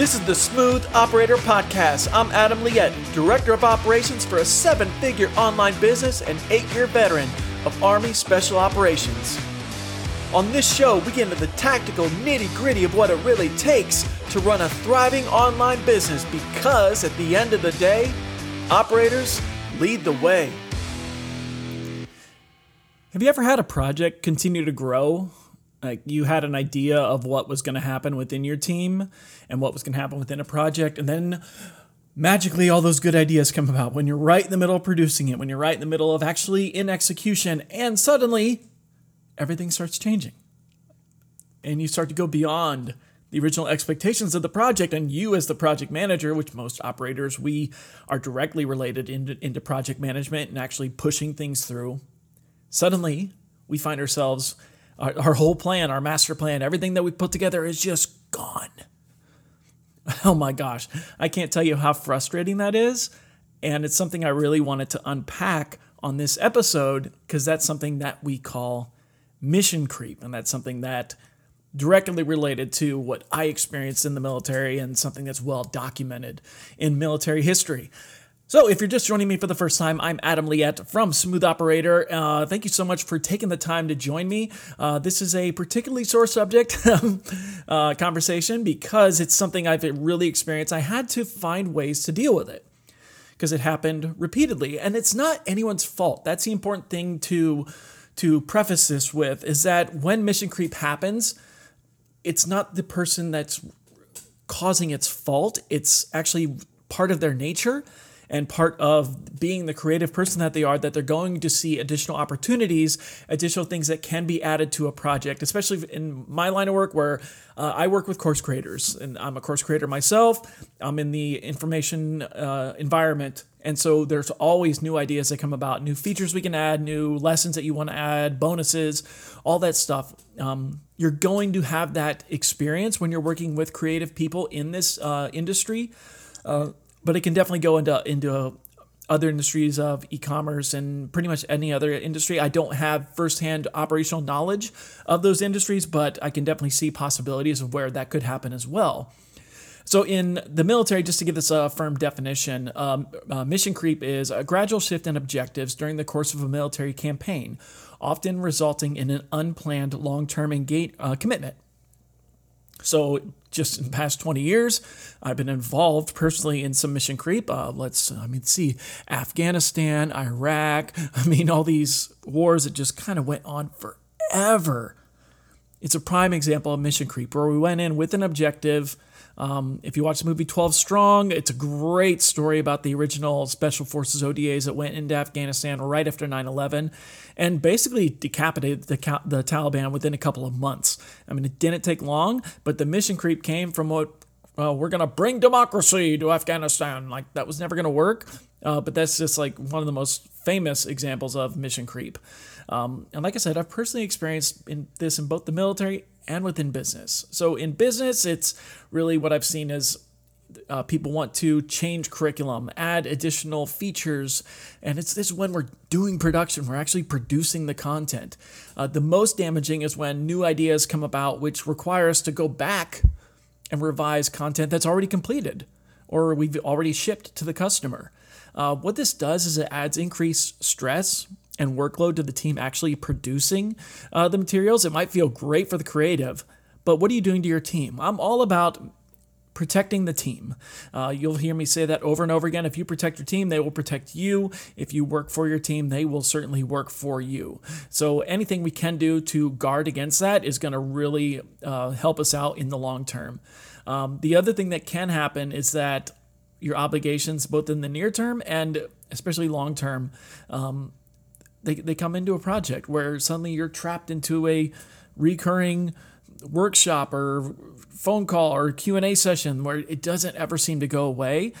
This is the Smooth Operator Podcast. I'm Adam Liette, Director of Operations for a seven figure online business and eight year veteran of Army Special Operations. On this show, we get into the tactical nitty gritty of what it really takes to run a thriving online business because at the end of the day, operators lead the way. Have you ever had a project continue to grow? Like you had an idea of what was going to happen within your team and what was going to happen within a project, and then magically all those good ideas come about when you're right in the middle of producing it, when you're right in the middle of actually in execution, and suddenly everything starts changing. And you start to go beyond the original expectations of the project and you as the project manager which most operators we are directly related into, into project management and actually pushing things through suddenly we find ourselves our, our whole plan our master plan everything that we put together is just gone oh my gosh i can't tell you how frustrating that is and it's something i really wanted to unpack on this episode because that's something that we call mission creep and that's something that directly related to what I experienced in the military and something that's well documented in military history. So, if you're just joining me for the first time, I'm Adam Liette from Smooth Operator. Uh, thank you so much for taking the time to join me. Uh, this is a particularly sore subject uh, conversation because it's something I've really experienced. I had to find ways to deal with it because it happened repeatedly, and it's not anyone's fault. That's the important thing to to preface this with: is that when mission creep happens, it's not the person that's causing its fault. It's actually part of their nature and part of being the creative person that they are that they're going to see additional opportunities additional things that can be added to a project especially in my line of work where uh, i work with course creators and i'm a course creator myself i'm in the information uh, environment. And so there's always new ideas that come about new features we can add new lessons that you want to add bonuses all that stuff. Um, you're going to have that experience when you're working with creative people in this uh, industry uh, but it can definitely go into into other industries of e-commerce and pretty much any other industry. I don't have firsthand operational knowledge of those industries, but I can definitely see possibilities of where that could happen as well. So, in the military, just to give this a firm definition, um, uh, mission creep is a gradual shift in objectives during the course of a military campaign, often resulting in an unplanned long term engage- uh, commitment. So, just in the past 20 years, I've been involved personally in some mission creep. Uh, let's, I mean, see Afghanistan, Iraq, I mean, all these wars that just kind of went on forever. It's a prime example of mission creep where we went in with an objective um, if you watch the movie 12 Strong, it's a great story about the original Special Forces ODAs that went into Afghanistan right after 9 11 and basically decapitated the, the Taliban within a couple of months. I mean, it didn't take long, but the mission creep came from what we're going to bring democracy to Afghanistan. Like, that was never going to work. Uh, but that's just like one of the most famous examples of mission creep. Um, and like I said, I've personally experienced in this in both the military and within business. So in business, it's really what I've seen is uh, people want to change curriculum, add additional features, and it's this when we're doing production, we're actually producing the content. Uh, the most damaging is when new ideas come about, which require us to go back and revise content that's already completed or we've already shipped to the customer. Uh, what this does is it adds increased stress and workload to the team actually producing uh, the materials. It might feel great for the creative, but what are you doing to your team? I'm all about protecting the team. Uh, you'll hear me say that over and over again. If you protect your team, they will protect you. If you work for your team, they will certainly work for you. So anything we can do to guard against that is going to really uh, help us out in the long term. Um, the other thing that can happen is that your obligations, both in the near term and especially long term, um, they, they come into a project where suddenly you're trapped into a recurring workshop or phone call or q&a session where it doesn't ever seem to go away.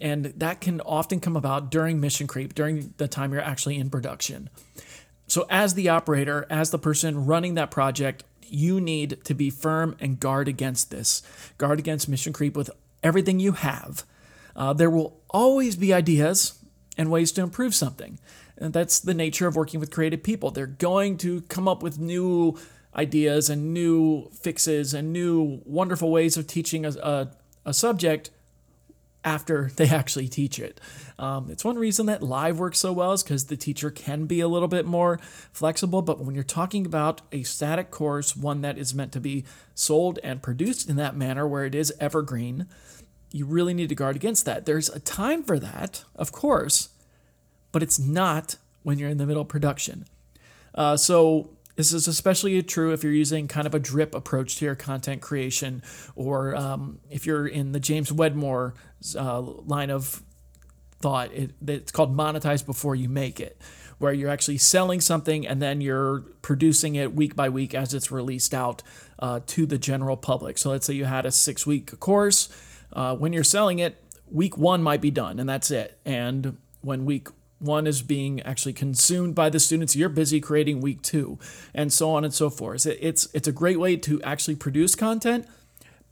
And that can often come about during mission creep during the time you're actually in production. So as the operator as the person running that project you need to be firm and guard against this. Guard against mission creep with everything you have. Uh, there will always be ideas and ways to improve something that's the nature of working with creative people. They're going to come up with new ideas and new fixes and new wonderful ways of teaching a, a, a subject after they actually teach it. Um, it's one reason that live works so well is because the teacher can be a little bit more flexible. But when you're talking about a static course, one that is meant to be sold and produced in that manner where it is evergreen, you really need to guard against that. There's a time for that, of course, but it's not when you're in the middle of production. Uh, so this is especially true if you're using kind of a drip approach to your content creation, or um, if you're in the James Wedmore uh, line of thought. It, it's called monetize before you make it, where you're actually selling something and then you're producing it week by week as it's released out uh, to the general public. So let's say you had a six week course. Uh, when you're selling it, week one might be done and that's it. And when week one is being actually consumed by the students. You're busy creating week two and so on and so forth. It's it's a great way to actually produce content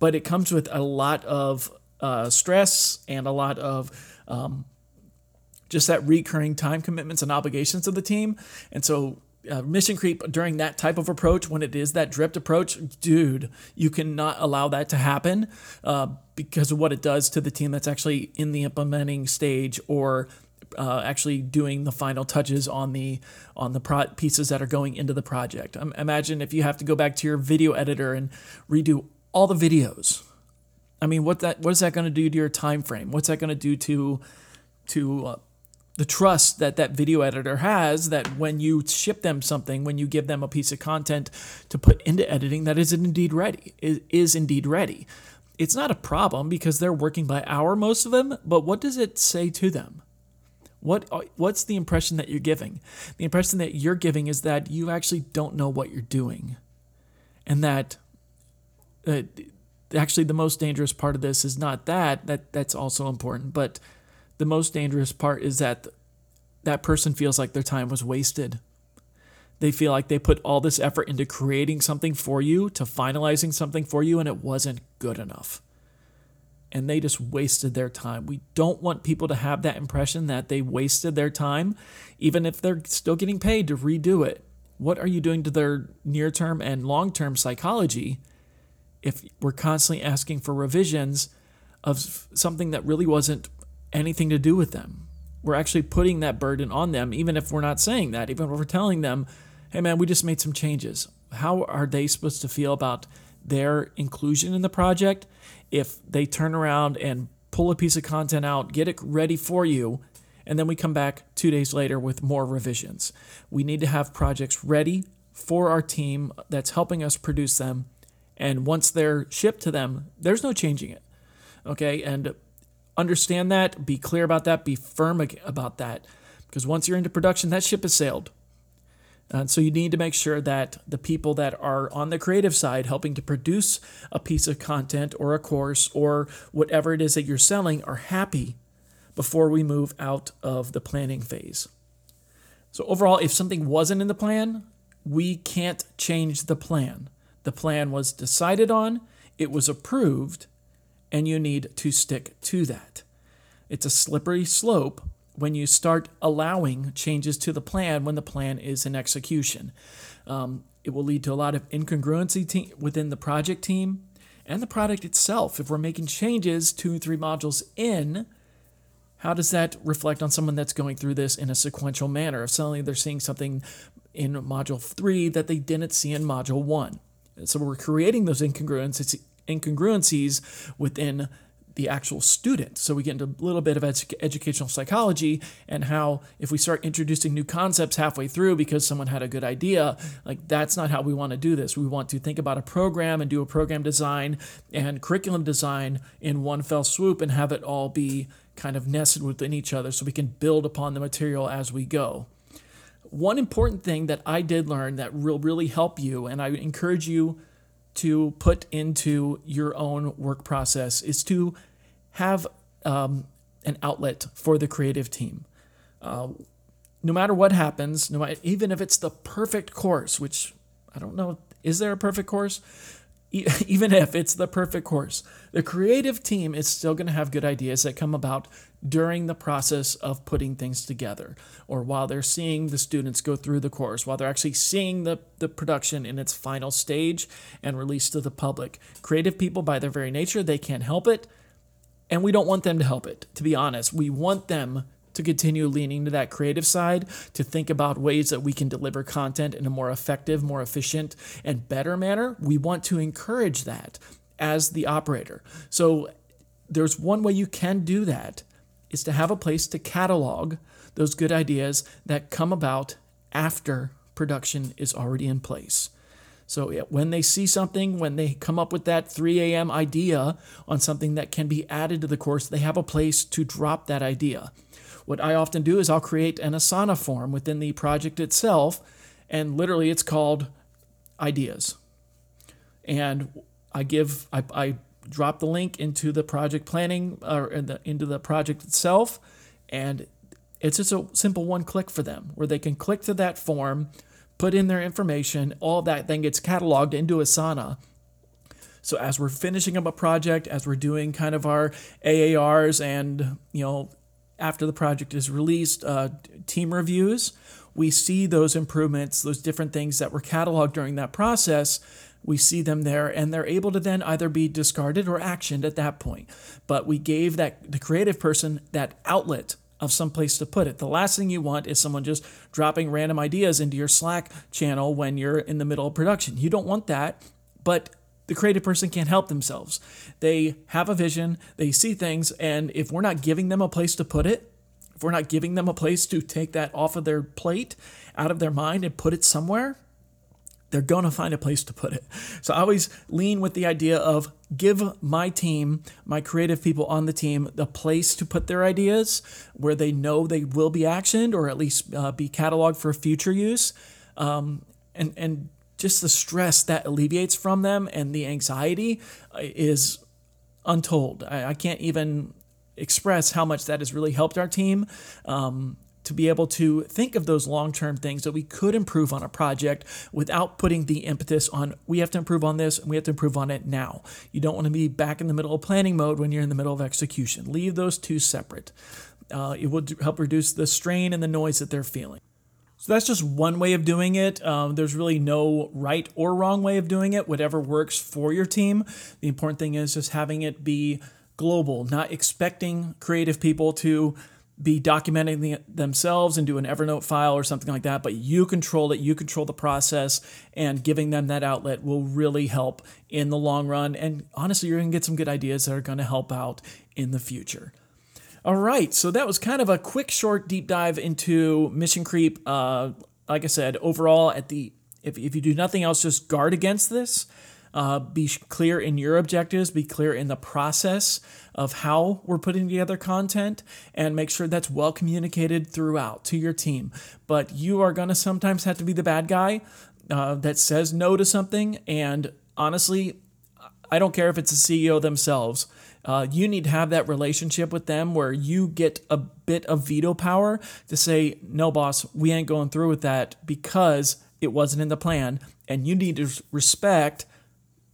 but it comes with a lot of uh, stress and a lot of um, just that recurring time commitments and obligations of the team. And so uh, mission creep during that type of approach, when it is that dripped approach, dude, you cannot allow that to happen uh, because of what it does to the team that's actually in the implementing stage or uh, actually doing the final touches on the on the pro- pieces that are going into the project. Um, imagine if you have to go back to your video editor and redo all the videos. I mean, what that what is that going to do to your time frame? What's that going to do to to uh, the trust that that video editor has that when you ship them something, when you give them a piece of content to put into editing, that is indeed ready, is, is indeed ready. It's not a problem because they're working by hour, most of them, but what does it say to them? What what's the impression that you're giving? The impression that you're giving is that you actually don't know what you're doing, and that uh, actually the most dangerous part of this is not that that that's also important, but the most dangerous part is that that person feels like their time was wasted. They feel like they put all this effort into creating something for you, to finalizing something for you, and it wasn't good enough and they just wasted their time. We don't want people to have that impression that they wasted their time, even if they're still getting paid to redo it. What are you doing to their near term and long term psychology if we're constantly asking for revisions of something that really wasn't anything to do with them? We're actually putting that burden on them, even if we're not saying that, even if we're telling them, hey man, we just made some changes. How are they supposed to feel about their inclusion in the project if they turn around and pull a piece of content out, get it ready for you, and then we come back two days later with more revisions. We need to have projects ready for our team that's helping us produce them. And once they're shipped to them, there's no changing it. Okay. And understand that, be clear about that, be firm about that. Because once you're into production, that ship has sailed. And so you need to make sure that the people that are on the creative side helping to produce a piece of content or a course or whatever it is that you're selling are happy before we move out of the planning phase. So, overall, if something wasn't in the plan, we can't change the plan. The plan was decided on, it was approved, and you need to stick to that. It's a slippery slope when you start allowing changes to the plan when the plan is in execution. Um, it will lead to a lot of incongruency te- within the project team and the product itself. If we're making changes two, three modules in, how does that reflect on someone that's going through this in a sequential manner? If suddenly they're seeing something in module three that they didn't see in module one. So we're creating those incongruencies, incongruencies within the actual student. So we get into a little bit of ed- educational psychology and how if we start introducing new concepts halfway through because someone had a good idea, like that's not how we want to do this. We want to think about a program and do a program design and curriculum design in one fell swoop and have it all be kind of nested within each other so we can build upon the material as we go. One important thing that I did learn that will really help you, and I encourage you to put into your own work process is to have um, an outlet for the creative team. Uh, no matter what happens, no matter, even if it's the perfect course, which I don't know, is there a perfect course? even if it's the perfect course, the creative team is still going to have good ideas that come about during the process of putting things together or while they're seeing the students go through the course, while they're actually seeing the, the production in its final stage and released to the public. Creative people, by their very nature, they can't help it. And we don't want them to help it, to be honest. We want them to continue leaning to that creative side, to think about ways that we can deliver content in a more effective, more efficient, and better manner. We want to encourage that as the operator. So there's one way you can do that is to have a place to catalog those good ideas that come about after production is already in place. So when they see something, when they come up with that 3 a.m. idea on something that can be added to the course, they have a place to drop that idea. What I often do is I'll create an Asana form within the project itself, and literally it's called ideas. And I give, I, I drop the link into the project planning or in the, into the project itself, and it's just a simple one click for them where they can click to that form, put in their information, all that then gets cataloged into Asana. So as we're finishing up a project, as we're doing kind of our AARs and you know after the project is released, uh, team reviews, we see those improvements, those different things that were cataloged during that process. We see them there, and they're able to then either be discarded or actioned at that point. But we gave that the creative person that outlet of some place to put it. The last thing you want is someone just dropping random ideas into your Slack channel when you're in the middle of production. You don't want that, but the creative person can't help themselves. They have a vision, they see things, and if we're not giving them a place to put it, if we're not giving them a place to take that off of their plate, out of their mind, and put it somewhere, they're going to find a place to put it. So I always lean with the idea of give my team, my creative people on the team, the place to put their ideas where they know they will be actioned or at least uh, be cataloged for future use. Um, and, and just the stress that alleviates from them and the anxiety uh, is untold. I, I can't even express how much that has really helped our team. Um, to be able to think of those long term things that we could improve on a project without putting the impetus on we have to improve on this and we have to improve on it now. You don't want to be back in the middle of planning mode when you're in the middle of execution. Leave those two separate. Uh, it will help reduce the strain and the noise that they're feeling. So that's just one way of doing it. Um, there's really no right or wrong way of doing it, whatever works for your team. The important thing is just having it be global, not expecting creative people to be documenting the, themselves do an Evernote file or something like that, but you control it, you control the process, and giving them that outlet will really help in the long run. And honestly, you're gonna get some good ideas that are gonna help out in the future. All right, so that was kind of a quick, short, deep dive into mission creep. Uh, like I said, overall, at the if, if you do nothing else, just guard against this. Uh, be clear in your objectives, be clear in the process of how we're putting together content, and make sure that's well communicated throughout to your team. But you are going to sometimes have to be the bad guy uh, that says no to something. And honestly, I don't care if it's the CEO themselves. Uh, you need to have that relationship with them where you get a bit of veto power to say, no, boss, we ain't going through with that because it wasn't in the plan. And you need to respect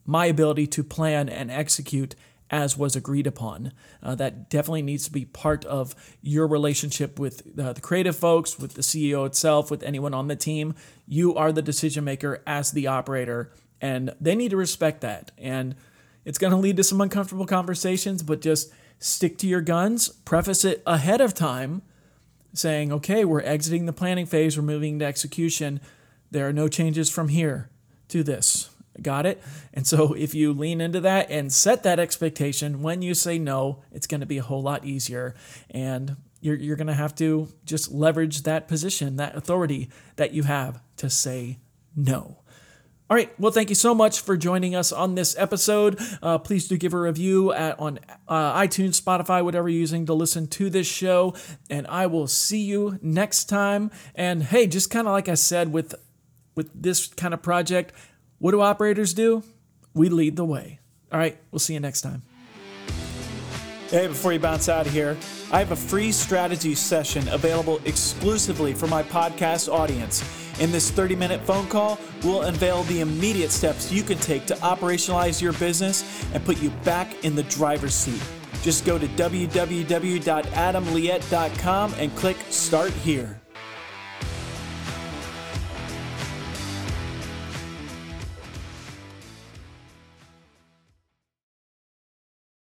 my ability to plan and execute as was agreed upon. Uh, that definitely needs to be part of your relationship with uh, the creative folks, with the CEO itself, with anyone on the team. You are the decision maker as the operator, and they need to respect that. And it's going to lead to some uncomfortable conversations, but just stick to your guns, preface it ahead of time, saying, okay, we're exiting the planning phase, we're moving to execution. There are no changes from here to this. Got it? And so if you lean into that and set that expectation, when you say no, it's going to be a whole lot easier. And you're, you're going to have to just leverage that position, that authority that you have to say no. All right. Well, thank you so much for joining us on this episode. Uh, please do give a review at, on uh, iTunes, Spotify, whatever you're using to listen to this show. And I will see you next time. And hey, just kind of like I said with with this kind of project, what do operators do? We lead the way. All right. We'll see you next time. Hey, before you bounce out of here, I have a free strategy session available exclusively for my podcast audience. In this 30 minute phone call, we'll unveil the immediate steps you can take to operationalize your business and put you back in the driver's seat. Just go to www.adamliette.com and click Start Here.